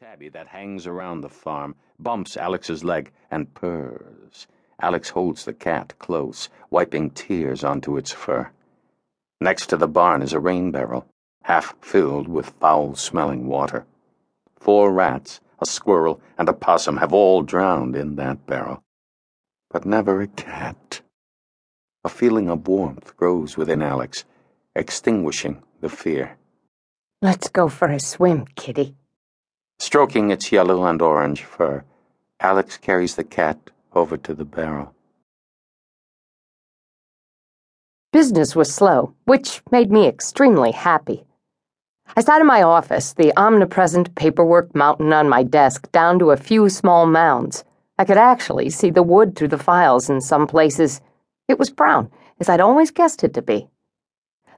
tabby that hangs around the farm bumps Alex's leg and purrs. Alex holds the cat close, wiping tears onto its fur. Next to the barn is a rain barrel, half filled with foul smelling water. Four rats, a squirrel, and a possum have all drowned in that barrel. But never a cat. A feeling of warmth grows within Alex, extinguishing the fear. Let's go for a swim, kitty. Stroking its yellow and orange fur, Alex carries the cat over to the barrel. Business was slow, which made me extremely happy. I sat in my office, the omnipresent paperwork mountain on my desk down to a few small mounds. I could actually see the wood through the files in some places. It was brown, as I'd always guessed it to be.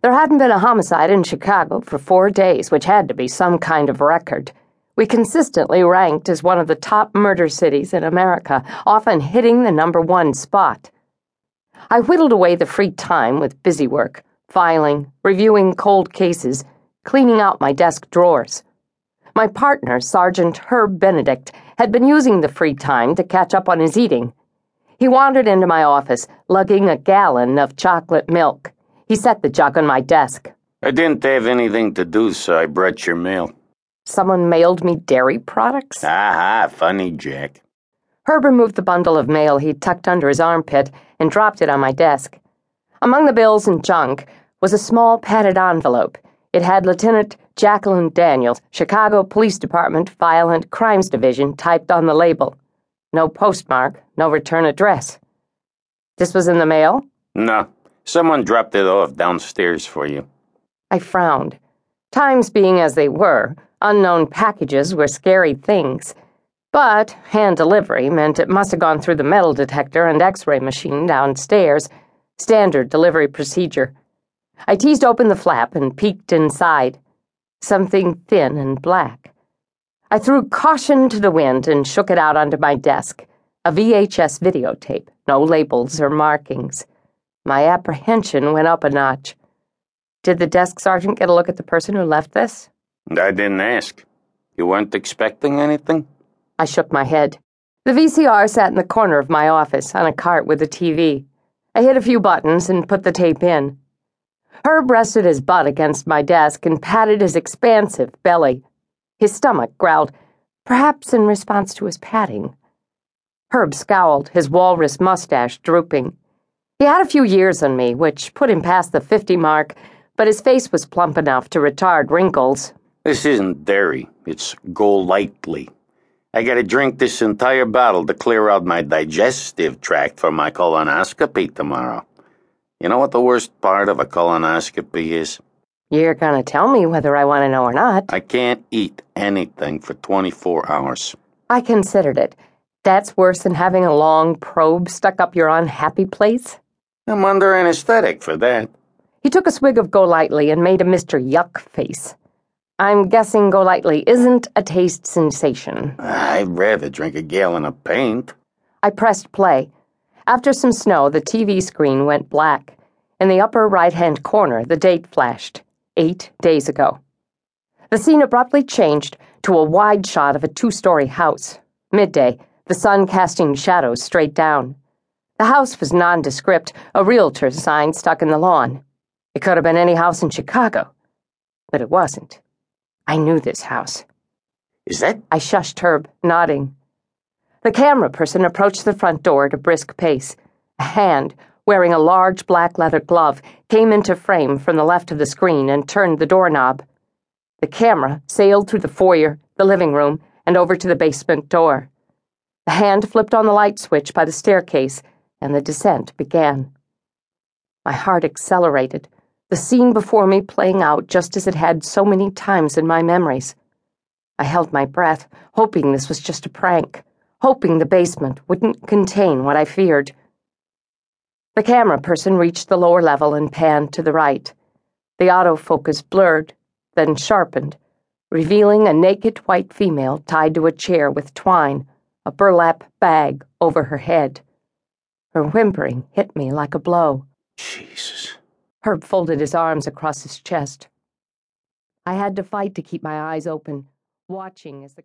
There hadn't been a homicide in Chicago for four days, which had to be some kind of record. We consistently ranked as one of the top murder cities in America, often hitting the number one spot. I whittled away the free time with busy work, filing, reviewing cold cases, cleaning out my desk drawers. My partner, Sergeant Herb Benedict, had been using the free time to catch up on his eating. He wandered into my office, lugging a gallon of chocolate milk. He set the jug on my desk. I didn't have anything to do, so I brought your mail. Someone mailed me dairy products? Aha, funny, Jack. Herb removed the bundle of mail he'd tucked under his armpit and dropped it on my desk. Among the bills and junk was a small padded envelope. It had Lieutenant Jacqueline Daniels, Chicago Police Department Violent Crimes Division, typed on the label. No postmark, no return address. This was in the mail? No, someone dropped it off downstairs for you. I frowned. Times being as they were, unknown packages were scary things. But hand delivery meant it must have gone through the metal detector and x ray machine downstairs. Standard delivery procedure. I teased open the flap and peeked inside. Something thin and black. I threw caution to the wind and shook it out onto my desk. A VHS videotape, no labels or markings. My apprehension went up a notch. Did the desk sergeant get a look at the person who left this? I didn't ask. You weren't expecting anything? I shook my head. The VCR sat in the corner of my office on a cart with a TV. I hit a few buttons and put the tape in. Herb rested his butt against my desk and patted his expansive belly. His stomach growled, perhaps in response to his patting. Herb scowled, his walrus mustache drooping. He had a few years on me, which put him past the 50 mark, but his face was plump enough to retard wrinkles. This isn't dairy, it's Golightly. I gotta drink this entire bottle to clear out my digestive tract for my colonoscopy tomorrow. You know what the worst part of a colonoscopy is? You're gonna tell me whether I want to know or not. I can't eat anything for 24 hours. I considered it. That's worse than having a long probe stuck up your unhappy place. I'm under anesthetic for that. He took a swig of Golightly and made a Mr. Yuck face. I'm guessing Golightly isn't a taste sensation. I'd rather drink a gallon of paint. I pressed play. After some snow, the TV screen went black. In the upper right hand corner, the date flashed eight days ago. The scene abruptly changed to a wide shot of a two story house. Midday, the sun casting shadows straight down. The house was nondescript, a realtor's sign stuck in the lawn. It could have been any house in Chicago, but it wasn't. I knew this house. Is that? I shushed Herb, nodding. The camera person approached the front door at a brisk pace. A hand, wearing a large black leather glove, came into frame from the left of the screen and turned the doorknob. The camera sailed through the foyer, the living room, and over to the basement door. The hand flipped on the light switch by the staircase, and the descent began. My heart accelerated, the scene before me playing out just as it had so many times in my memories. I held my breath, hoping this was just a prank hoping the basement wouldn't contain what I feared. The camera person reached the lower level and panned to the right. The autofocus blurred, then sharpened, revealing a naked white female tied to a chair with twine, a burlap bag over her head. Her whimpering hit me like a blow. Herb folded his arms across his chest. I had to fight to keep my eyes open, watching as the